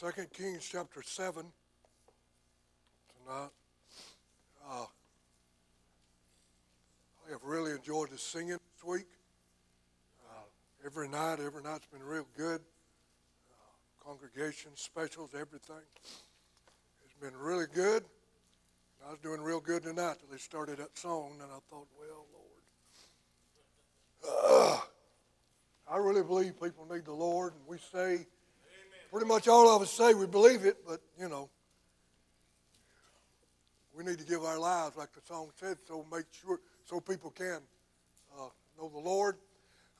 Second Kings chapter 7 tonight. Uh, I have really enjoyed the singing this week. Uh, every night, every night's been real good. Uh, congregation specials, everything. It's been really good. I was doing real good tonight till they started that song, and I thought, well, Lord. Uh, I really believe people need the Lord, and we say, pretty much all of us say we believe it, but you know, we need to give our lives, like the song said, so make sure so people can uh, know the Lord.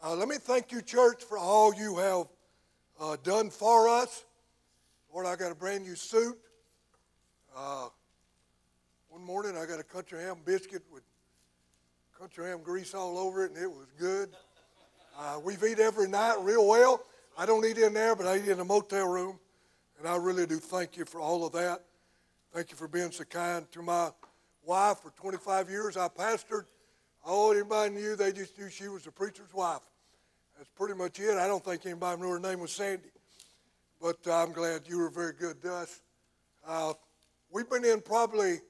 Uh, let me thank you, church, for all you have uh, done for us. Lord, I got a brand new suit. Uh, one morning I got a country ham biscuit with country ham grease all over it, and it was good. Uh, we've eat every night real well. I don't eat in there, but I eat in a motel room. And I really do thank you for all of that. Thank you for being so kind to my wife. For 25 years, I pastored. All anybody knew, they just knew she was the preacher's wife. That's pretty much it. I don't think anybody knew her name was Sandy. But uh, I'm glad you were very good to us. Uh, we've been in probably,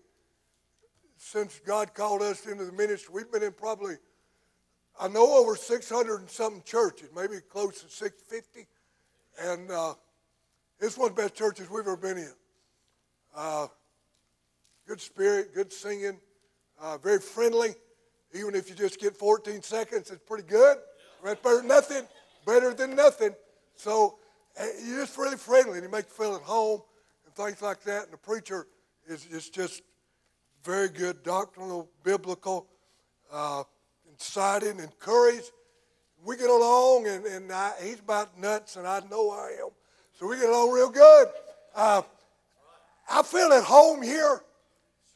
since God called us into the ministry, we've been in probably I know over 600 and something churches, maybe close to 650. And uh, it's one of the best churches we've ever been in. Uh, good spirit, good singing, uh, very friendly. Even if you just get 14 seconds, it's pretty good. Right better than nothing. Better than nothing. So eh, you're just really friendly, and you make you feel at home and things like that. And the preacher is, is just very good, doctrinal, biblical. Excited and encouraged. We get along, and, and I, he's about nuts, and I know I am. So we get along real good. Uh, I feel at home here,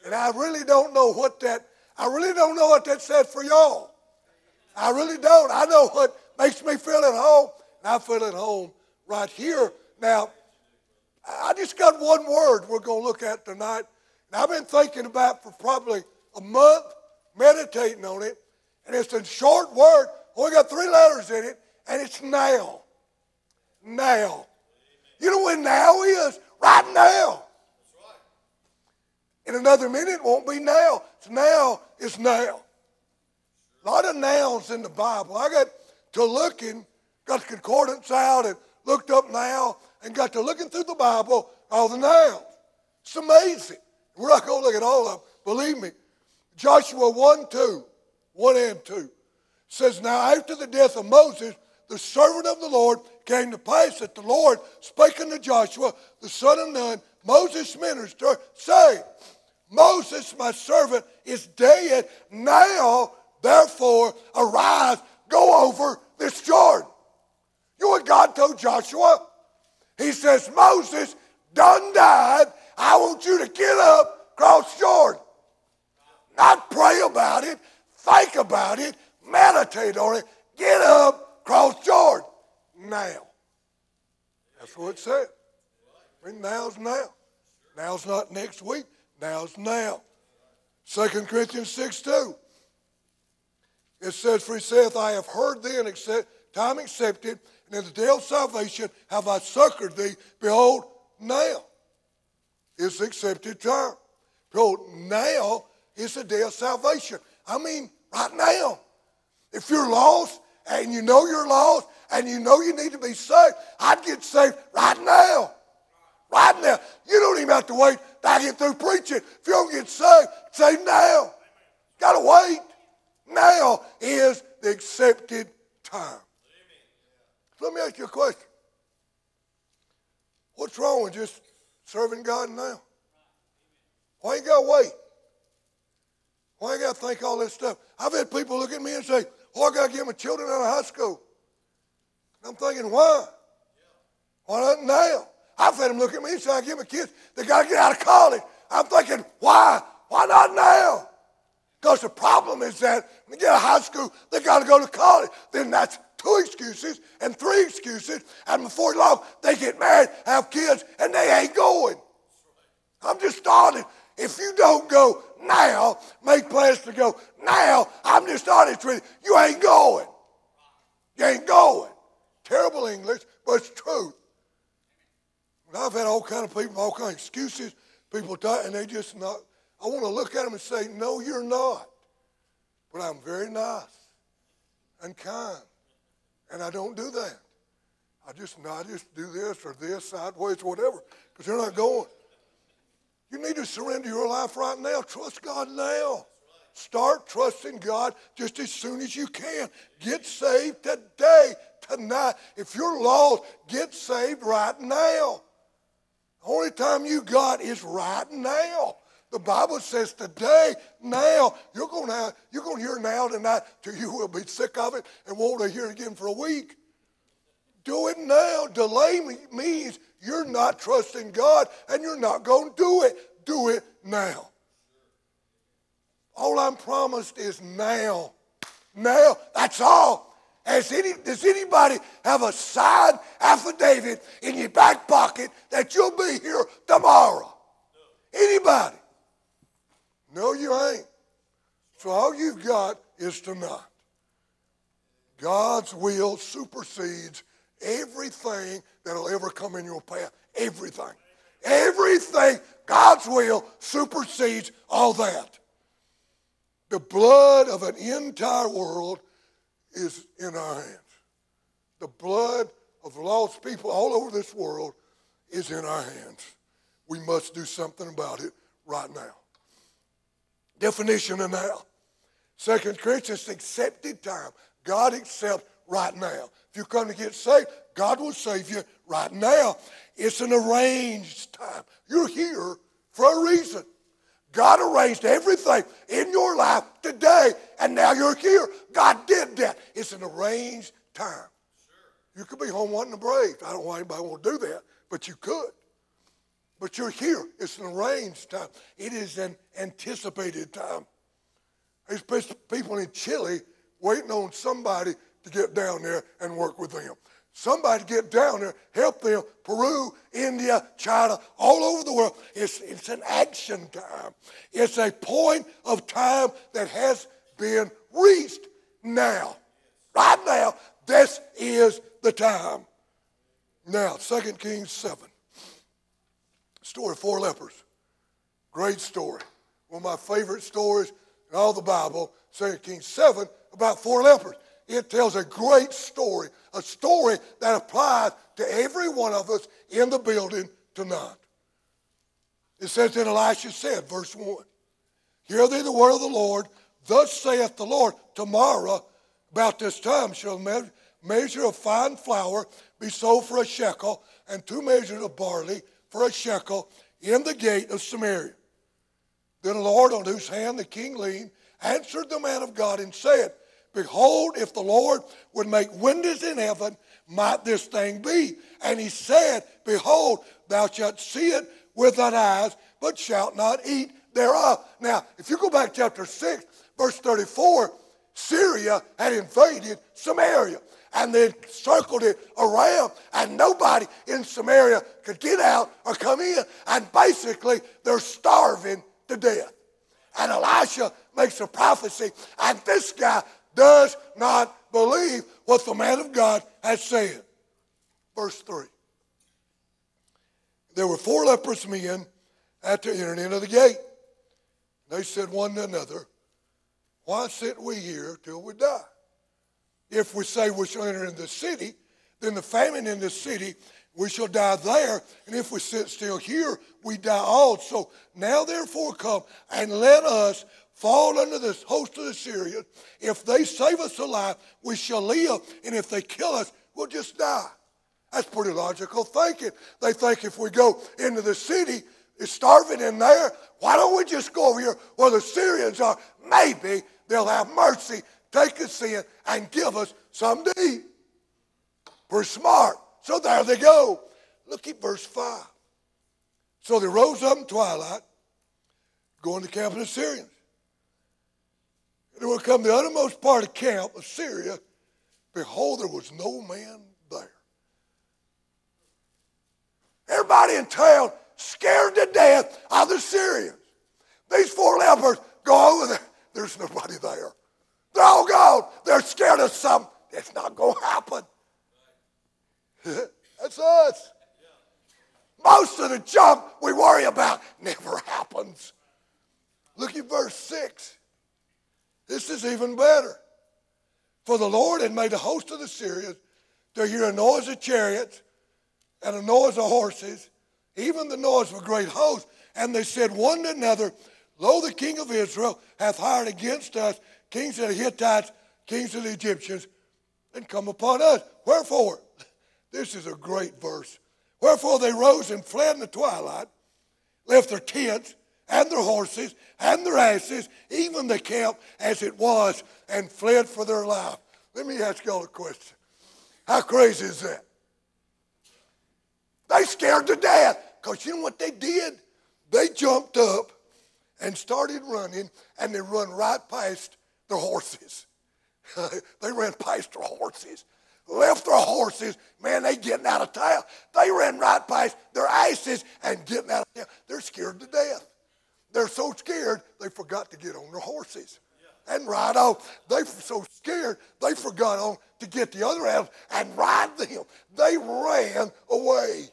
and I really don't know what that. I really don't know what that said for y'all. I really don't. I know what makes me feel at home, and I feel at home right here. Now, I just got one word we're going to look at tonight, and I've been thinking about for probably a month, meditating on it. And it's a short word. Only got three letters in it, and it's now. Now. You know when now is? Right now. In another minute, it won't be now. It's now is now. A lot of nouns in the Bible. I got to looking, got the concordance out and looked up now and got to looking through the Bible, all the nouns. It's amazing. We're not going to look at all of them. Believe me. Joshua 1 2. 1 and 2 says, Now after the death of Moses, the servant of the Lord came to pass that the Lord spake unto Joshua, the son of Nun, Moses' minister, saying, Moses, my servant, is dead. Now, therefore, arise, go over this Jordan. You know what God told Joshua? He says, Moses done died. I want you to get up, cross Jordan. Not pray about it, Think about it, meditate on it, get up, cross Jordan. Now. That's what it said. Now's now. Now's not next week. Now's now. 2 Corinthians 6 2. It says, For he saith, I have heard thee and accept, time accepted, and in the day of salvation have I succored thee. Behold, now is accepted time. Behold, now is the day of salvation. I mean, right now. If you're lost and you know you're lost and you know you need to be saved, I'd get saved right now. Right now. You don't even have to wait till I get through preaching. If you don't get saved, say now. Gotta wait. Now is the accepted time. So let me ask you a question. What's wrong with just serving God now? Why you gotta wait? Why I got to think all this stuff? I've had people look at me and say, Oh, I got to get my children out of high school. I'm thinking, why? Why not now? I've had them look at me and say, I get my kids, they got to get out of college. I'm thinking, why? Why not now? Because the problem is that when they get out of high school, they got to go to college. Then that's two excuses and three excuses. And before long, they get married, have kids, and they ain't going. I'm just starting. If you don't go now, make plans to go now, I'm just honest with you, you ain't going. You ain't going. Terrible English, but it's truth. But I've had all kind of people, all kind of excuses. People die, and they just not. I want to look at them and say, "No, you're not." But I'm very nice and kind, and I don't do that. I just, I just do this or this sideways, or whatever, because they're not going. You need to surrender your life right now. Trust God now. Start trusting God just as soon as you can. Get saved today, tonight. If you're lost, get saved right now. The only time you got is right now. The Bible says today, now, you're going to you're going to hear now tonight till you will be sick of it and won't hear it again for a week. Do it now. Delay means you're not trusting God and you're not going to do it. Do it now. All I'm promised is now. Now. That's all. Any, does anybody have a signed affidavit in your back pocket that you'll be here tomorrow? Anybody? No, you ain't. So all you've got is tonight. God's will supersedes everything that'll ever come in your path. Everything. Everything. God's will supersedes all that. The blood of an entire world is in our hands. The blood of lost people all over this world is in our hands. We must do something about it right now. Definition of now. Second Corinthians, accepted time. God accepts right now. If you come to get saved, God will save you right now. It's an arranged time. You're here for a reason. God arranged everything in your life today, and now you're here. God did that. It's an arranged time. Sure. You could be home wanting to brave. I don't know why anybody want to do that, but you could. But you're here. It's an arranged time. It is an anticipated time. There's people in Chile waiting on somebody to get down there and work with them. Somebody get down there, help them. Peru, India, China, all over the world. It's, it's an action time. It's a point of time that has been reached now. Right now, this is the time. Now, 2 Kings 7. Story of four lepers. Great story. One of my favorite stories in all the Bible, 2 Kings 7, about four lepers it tells a great story, a story that applies to every one of us in the building tonight. It says that Elisha said, verse 1, Hear thee the word of the Lord, thus saith the Lord, tomorrow about this time shall a measure of fine flour be sold for a shekel, and two measures of barley for a shekel in the gate of Samaria. Then the Lord, on whose hand the king leaned, answered the man of God and said, Behold, if the Lord would make windows in heaven, might this thing be? And he said, Behold, thou shalt see it with thine eyes, but shalt not eat thereof. Now, if you go back chapter 6, verse 34, Syria had invaded Samaria and they circled it around, and nobody in Samaria could get out or come in. And basically, they're starving to death. And Elisha makes a prophecy, and this guy does not believe what the man of God has said. Verse 3. There were four leprous men at the entering into the gate. They said one to another, Why sit we here till we die? If we say we shall enter into the city, then the famine in the city, we shall die there. And if we sit still here, we die also. Now therefore come and let us fall under this host of the Syrians. If they save us alive, we shall live. And if they kill us, we'll just die. That's pretty logical thinking. They think if we go into the city, it's starving in there. Why don't we just go over here where the Syrians are? Maybe they'll have mercy, take us in, and give us some to eat. We're smart. So there they go. Look at verse 5. So they rose up in twilight, going to camp of the Syrians. And when come the uttermost part of camp of Syria, behold, there was no man there. Everybody in town scared to death of the Syrians. These four lepers go over there. There's nobody there. They're all gone. They're scared of something. It's not going to happen. That's us. Most of the junk we worry about never happens. Look at verse 6. This is even better. For the Lord had made a host of the Syrians to hear a noise of chariots and a noise of horses, even the noise of a great host. And they said one to another, Lo, the king of Israel hath hired against us kings of the Hittites, kings of the Egyptians, and come upon us. Wherefore, this is a great verse. Wherefore they rose and fled in the twilight, left their tents and their horses and their asses, even the camp as it was, and fled for their life. Let me ask y'all a question. How crazy is that? They scared to death because you know what they did? They jumped up and started running, and they run right past their horses. they ran past their horses, left their horses. Man, they getting out of town. They ran right past their asses and getting out of town. They're scared to death. They're so scared they forgot to get on their horses and ride off. They were so scared they forgot on to get the other animals and ride them. They ran away.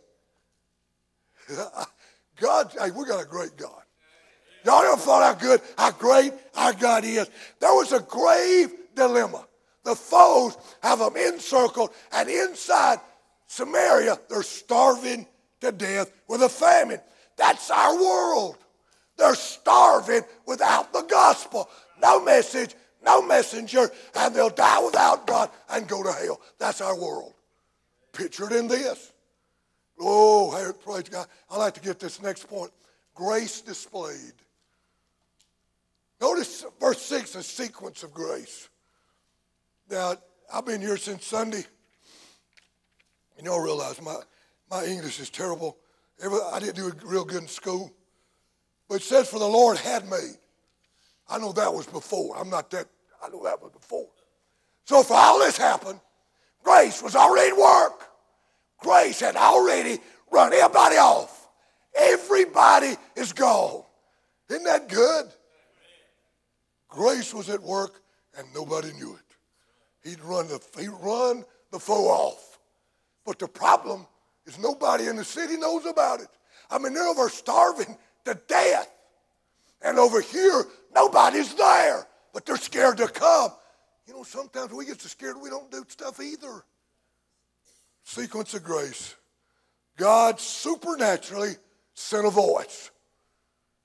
God, hey, we got a great God. Y'all ever thought how good, how great our God is? There was a grave dilemma. The foes have them encircled, and inside Samaria, they're starving to death with a famine. That's our world. They're starving without the gospel. No message, no messenger, and they'll die without God and go to hell. That's our world. Pictured in this. Oh, praise God. I like to get this next point. Grace displayed. Notice verse 6, a sequence of grace. Now, I've been here since Sunday. And You know, I realize my, my English is terrible. I didn't do real good in school. But it says, For the Lord had made. I know that was before. I'm not that, I know that was before. So, for all this happened, grace was already at work. Grace had already run everybody off. Everybody is gone. Isn't that good? Grace was at work and nobody knew it. He'd run the, he'd run the foe off. But the problem is nobody in the city knows about it. I mean, they're over starving to death. And over here, nobody's there, but they're scared to come. You know, sometimes we get so scared we don't do stuff either. Sequence of grace. God supernaturally sent a voice.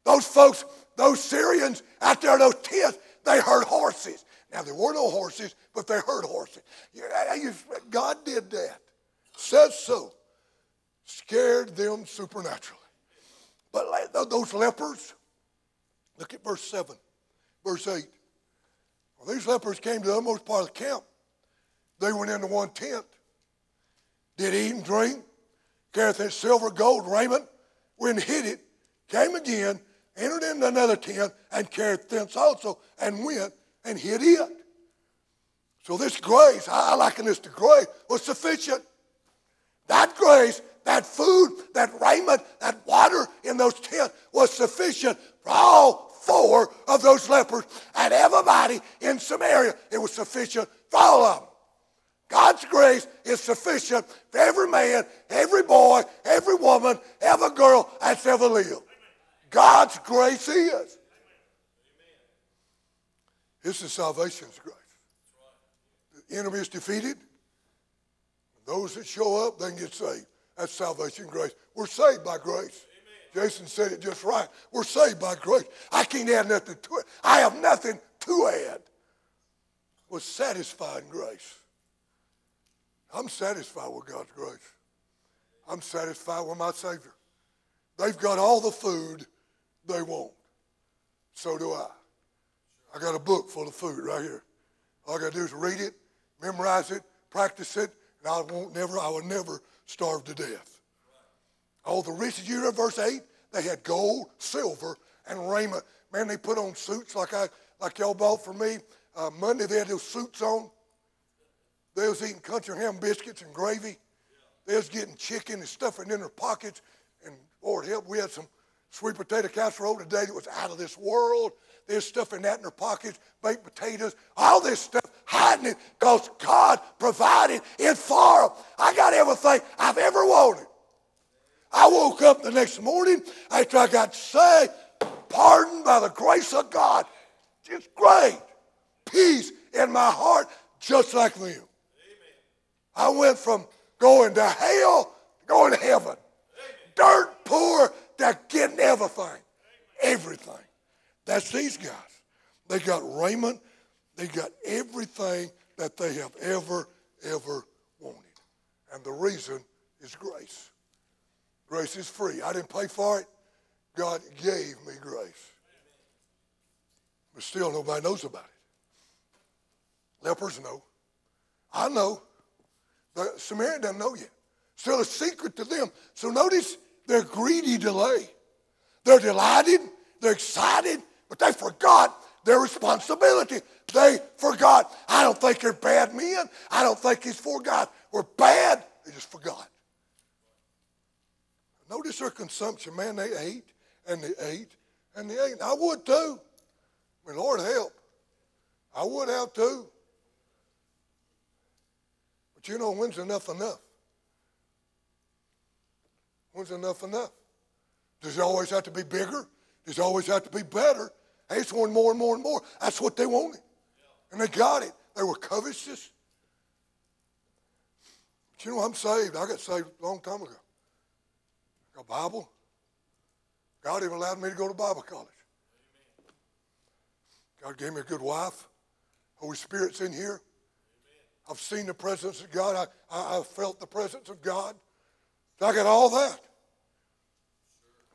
Those folks, those Syrians out there those tents, they heard horses. Now, there were no horses, but they heard horses. God did that. Says so. Scared them supernaturally. But those lepers, look at verse 7, verse 8. Well, these lepers came to the utmost part of the camp. They went into one tent, did eat and drink, carried their silver, gold, raiment, went and hid it, came again, entered into another tent and carried thence also and went and hid it. So this grace, I liken this to grace, was sufficient. That grace, that food, that raiment, that water in those tents was sufficient for all four of those lepers and everybody in Samaria. It was sufficient for all of them. God's grace is sufficient for every man, every boy, every woman, every girl that's ever lived. God's grace is. This is salvation's grace. The enemy is defeated. Those that show up, they can get saved. That's salvation grace. We're saved by grace. Amen. Jason said it just right. We're saved by grace. I can't add nothing to it. I have nothing to add. Was satisfied in grace. I'm satisfied with God's grace. I'm satisfied with my Savior. They've got all the food they want. So do I. I got a book full of food right here. All I got to do is read it, memorize it, practice it, and I won't never, I will never starve to death. All the riches, you know, verse 8, they had gold, silver, and raiment. Man, they put on suits like I like y'all bought for me. Uh, Monday they had those suits on. They was eating country ham biscuits and gravy. They was getting chicken and stuffing in their pockets. And Lord help, we had some sweet potato casserole today that was out of this world. They was stuffing that in their pockets, baked potatoes, all this stuff, hiding it because God provided it for them. I got everything I've ever wanted. I woke up the next morning after I got saved, pardoned by the grace of God. Just great. Peace in my heart, just like them. Amen. I went from going to hell to going to heaven. Amen. Dirt poor to getting everything. Amen. Everything. That's these guys. They got raiment. They got everything that they have ever, ever wanted. And the reason is grace. Grace is free. I didn't pay for it. God gave me grace. But still, nobody knows about it. Lepers know. I know. The Samaritan doesn't know yet. Still a secret to them. So notice their greedy delay. They're delighted, they're excited, but they forgot their responsibility. They forgot. I don't think they're bad men. I don't think these four guys were bad. They just forgot. Notice their consumption. Man, they ate and they ate and they ate. I would too. I mean, Lord help. I would have too. But you know, when's enough enough? When's enough enough? Does it always have to be bigger? Does it always have to be better? They just wanted more and more and more. That's what they wanted. And they got it. They were covetous. But you know, I'm saved. I got saved a long time ago. Got a Bible. God even allowed me to go to Bible college. God gave me a good wife. Holy Spirit's in here. I've seen the presence of God. I, I, have felt the presence of God. I got all that.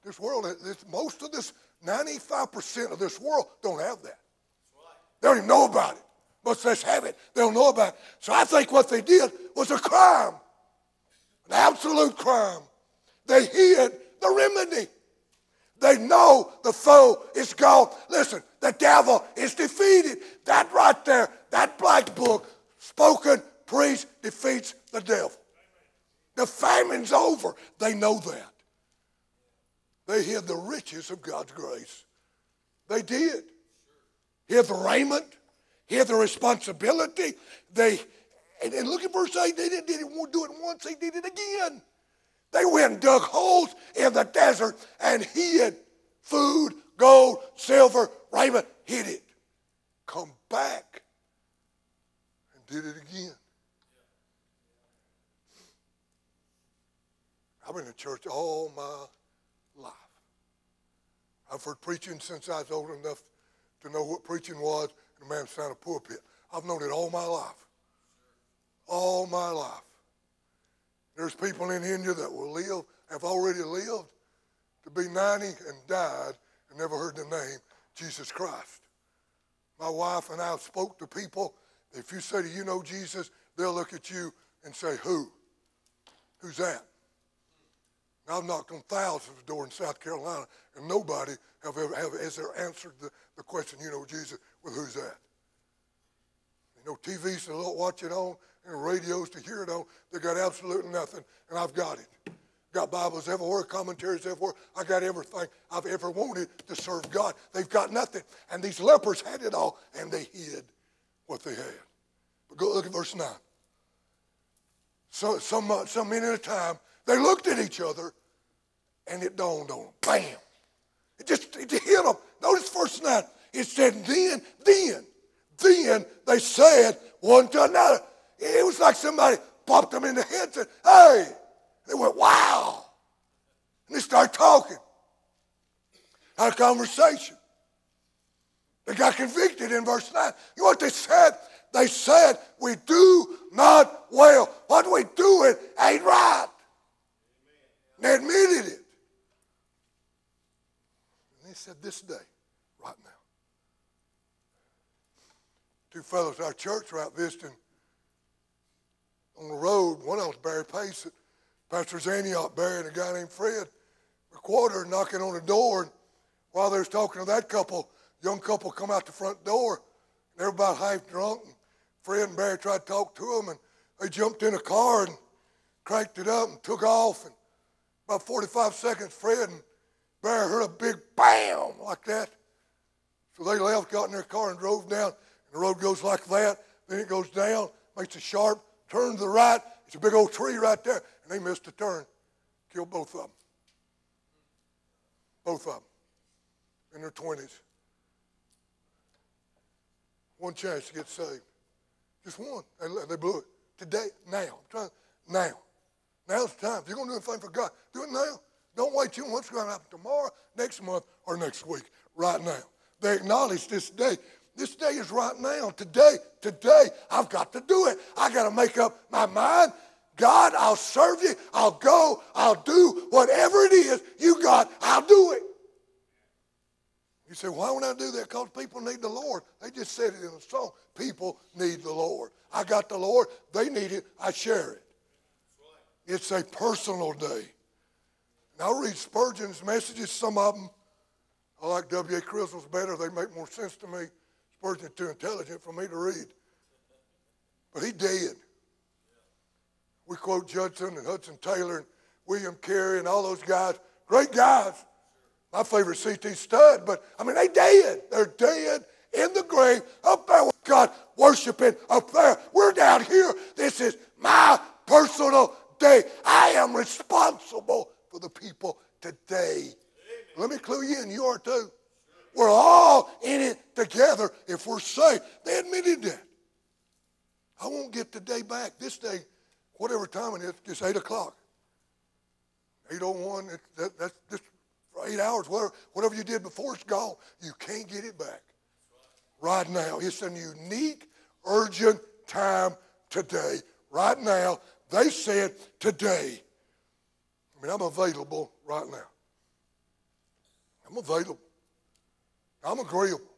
This world, this, most of this, 95% of this world don't have that. They don't even know about it. Much less have it. They don't know about it. So I think what they did was a crime. An absolute crime. They hid the remedy. They know the foe is gone. Listen, the devil is defeated. That right there, that black book, spoken, preached, defeats the devil. The famine's over. They know that. They hid the riches of God's grace. They did. Hid the raiment, hid the responsibility. They and, and look at verse 8, they didn't, didn't do it once, they did it again. They went and dug holes in the desert and hid food, gold, silver, raiment, hid it. Come back and did it again. I've been in church all my life. I've heard preaching since I was old enough to know what preaching was and a man stand a pulpit. I've known it all my life. All my life. There's people in India that will live, have already lived to be 90 and died and never heard the name Jesus Christ. My wife and I spoke to people. If you say, Do you know Jesus? They'll look at you and say, Who? Who's that? I've knocked on thousands of doors in South Carolina, and nobody have ever have, has ever answered the, the question, You know Jesus, with who's that? You know, TVs to watch it on, and radios to hear it on. They got absolutely nothing, and I've got it. Got Bibles everywhere, commentaries everywhere. I got everything I've ever wanted to serve God. They've got nothing. And these lepers had it all, and they hid what they had. But go look at verse 9. So, some, some men at a time, they looked at each other, and it dawned on them. Bam! It just it hit them. Notice verse 9. It said, then, then, then they said one to another, it was like somebody popped them in the head and said, hey. They went, wow. And they started talking. Had a conversation. They got convicted in verse 9. You know what they said? They said, we do not well. What we doing ain't right. And they admitted it. And they said, this day, right now. Two fellows at our church were out visiting on the road. One of them was Barry Pace at Pastor's Antioch, Barry and a guy named Fred Recorder knocking on the door. And while they was talking to that couple, young couple come out the front door. Were about half drunk. And Fred and Barry tried to talk to them, and they jumped in a car and cranked it up and took off. And about 45 seconds, Fred and Barry heard a big bam like that. So they left, got in their car, and drove down. And the road goes like that. Then it goes down, makes a sharp turn to the right. It's a big old tree right there, and they missed a turn, killed both of them. both of them, in their 20s. One chance to get saved. Just one. They, they blew it. Today, now. I'm trying, now. Now's the time. If you're going to do anything for God, do it now. Don't wait till what's going to happen tomorrow, next month, or next week. Right now. They acknowledge this day. This day is right now. Today, today, I've got to do it. I got to make up my mind. God, I'll serve you. I'll go. I'll do whatever it is you got. I'll do it. You say, why would I do that? Because people need the Lord. They just said it in a song. People need the Lord. I got the Lord. They need it. I share it. It's a personal day. And I'll read Spurgeon's messages, some of them. I like W.A. Criswell's better. They make more sense to me. Spurgeon's too intelligent for me to read. But he did. We quote Judson and Hudson Taylor and William Carey and all those guys. Great guys. My favorite C.T. Studd, but I mean, they dead. They're dead in the grave up there with God, worshiping up there. We're down here. This is my personal day. I am responsible for the people today. Let me clue you in. You are too. We're all in it together if we're saved. They admitted that. I won't get the day back. This day, whatever time it is, it's 8 o'clock. 801, that, that's just eight hours, whatever, whatever you did before it's gone. You can't get it back. Right now. It's a unique, urgent time today. Right now. They said today. I mean, I'm available right now. I'm available. I'm agreeable.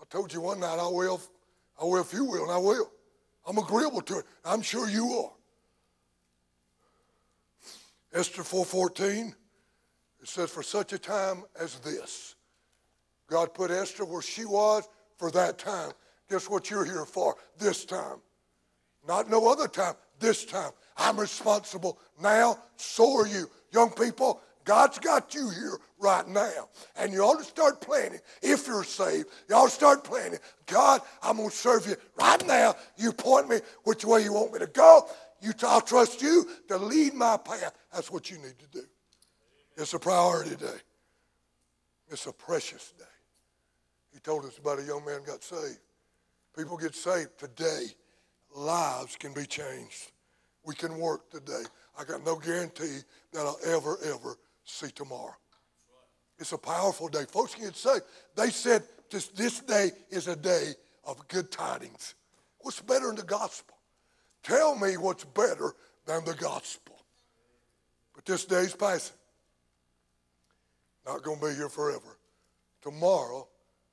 I told you one night I will, I will if you will, and I will. I'm agreeable to it. I'm sure you are. Esther 4:14 it says, For such a time as this, God put Esther where she was for that time. Guess what you're here for? This time. Not no other time, this time. I'm responsible now, so are you. Young people, God's got you here right now. And you ought to start planning. If you're saved, you ought to start planning. God, I'm going to serve you right now. You point me which way you want me to go. You, I'll trust you to lead my path. That's what you need to do. It's a priority day. It's a precious day. He told us about a young man got saved. People get saved today. Lives can be changed. We can work today. I got no guarantee that I'll ever, ever see tomorrow. It's a powerful day. Folks can saved. They said this, this day is a day of good tidings. What's better than the gospel? Tell me what's better than the gospel. But this day's passing. Not going to be here forever. Tomorrow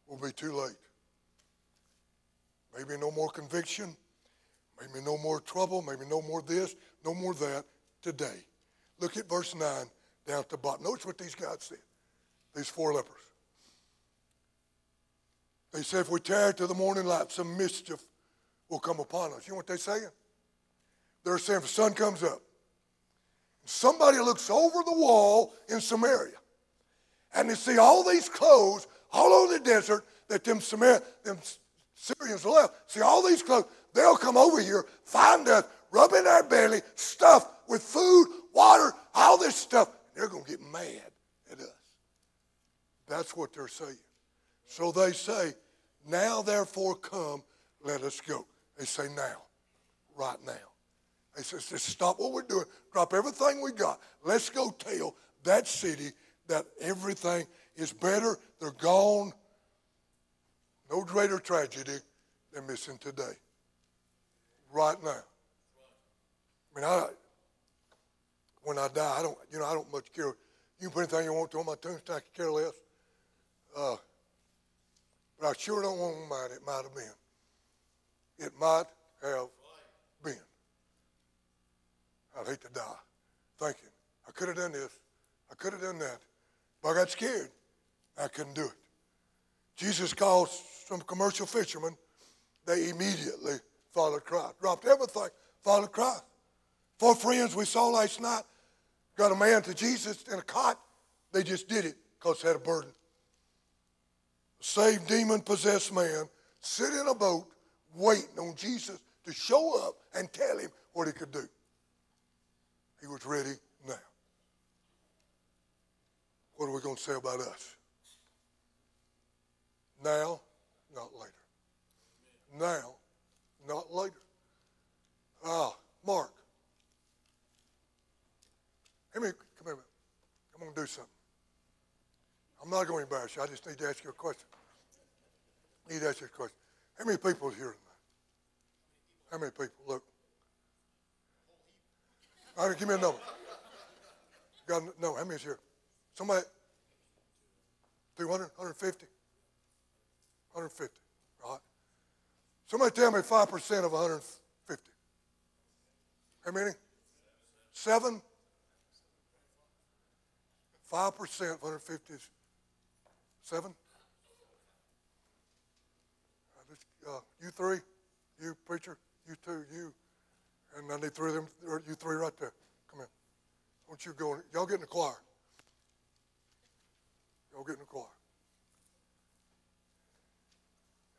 will be too late. Maybe no more conviction, maybe no more trouble, maybe no more this, no more that today. Look at verse 9 down at the bottom. Notice what these guys said, these four lepers. They said, if we tarry to the morning light, some mischief will come upon us. You know what they're saying? They're saying, if the sun comes up, somebody looks over the wall in Samaria and they see all these clothes all over the desert that them, Samar- them Syrians left. See all these clothes. They'll come over here, find us, rub in our belly, stuff with food, water, all this stuff. They're going to get mad at us. That's what they're saying. So they say, now therefore come, let us go. They say now, right now. They say, just stop what we're doing, drop everything we got. Let's go tell that city that everything is better. They're gone. No greater tragedy than missing today. Right now. I mean, I, when I die, I don't, you know, I don't much care. You put anything you want to on my tombstone, I can care less. Uh, but I sure don't want to mind it might have been. It might have been. I'd hate to die thinking, I could have done this, I could have done that. But I got scared. I couldn't do it. Jesus calls some commercial fishermen. They immediately followed Christ. Dropped everything, followed Christ. Four friends we saw last night got a man to Jesus in a cot. They just did it because they had a burden. Saved demon possessed man sit in a boat waiting on Jesus to show up and tell him what he could do. He was ready now. what are we going to say about us? Now, not later. Now, not later. Ah, Mark. Let me come here. I'm going to do something. I'm not going to embarrass you. I just need to ask you a question. I need to ask you a question. How many people are here tonight? How many people? Look. All right, give me a number. God, no, how many is here? Somebody, 200, 150? 150, right? Somebody tell me 5% of 150. How many? Seven? 5% of 150 is seven? Uh, you three, you preacher, you two, you, and I need three of them, you three right there. Come in. I want you go, y'all get in the choir. Y'all get in the choir.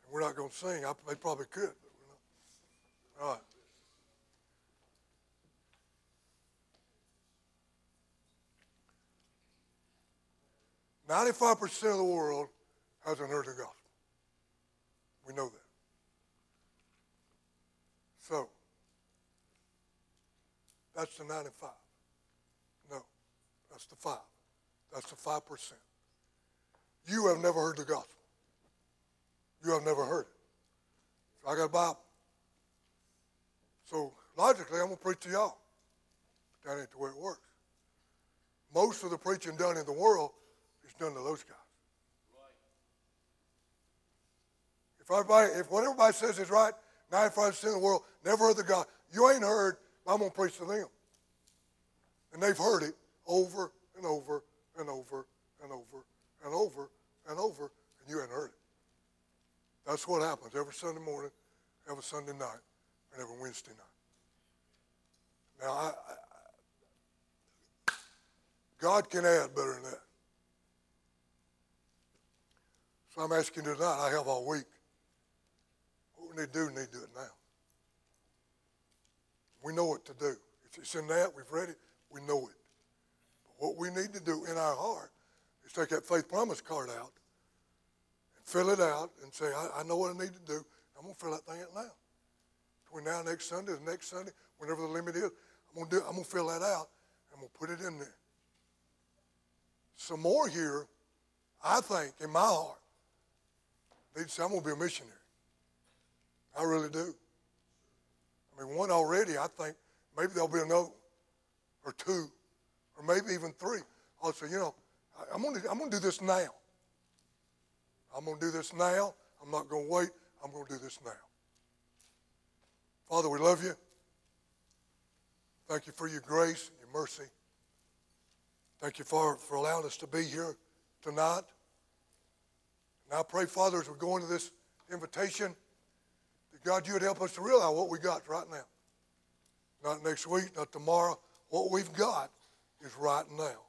And we're not going to sing. I, they probably could. All right. Ninety-five percent of the world hasn't heard the gospel. We know that. So, that's the 95. No, that's the 5. That's the 5%. You have never heard the gospel. You have never heard it. So I got a Bible. So logically, I'm going to preach to y'all. But that ain't the way it works. Most of the preaching done in the world is done to those guys. Right. If everybody, if what everybody says is right, 95% of the world never heard the God. You ain't heard, I'm going to preach to them. And they've heard it over and over and over and over and over and over, and you ain't heard it. That's what happens every Sunday morning, every Sunday night, and every Wednesday night. Now, I, I, God can add better than that. So I'm asking tonight, I have all week. What we need to do, we need to do it now. We know what to do. It's in that, we've read it, we know it. But what we need to do in our heart is take that faith promise card out fill it out and say, I, I know what I need to do. I'm going to fill that thing out now. Between now and next Sunday, the next Sunday, whenever the limit is, I'm going to do I'm going to fill that out and I'm going to put it in there. Some more here, I think, in my heart, they say, I'm going to be a missionary. I really do. I mean, one already, I think maybe there'll be another or two or maybe even three. I'll say, you know, I'm going to I'm going to do this now. I'm going to do this now. I'm not going to wait. I'm going to do this now. Father, we love you. Thank you for your grace and your mercy. Thank you for, for allowing us to be here tonight. And I pray, Father, as we go into this invitation, that God, you would help us to realize what we got right now. Not next week, not tomorrow. What we've got is right now.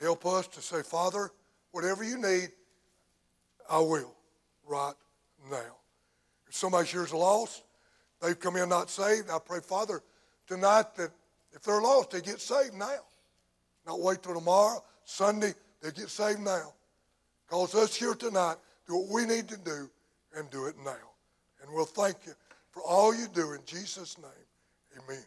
Help us to say, Father, whatever you need, I will right now. If somebody's here's lost, they've come in not saved, I pray, Father, tonight that if they're lost, they get saved now. Not wait till tomorrow, Sunday, they get saved now. Cause us here tonight do what we need to do and do it now. And we'll thank you for all you do in Jesus' name. Amen.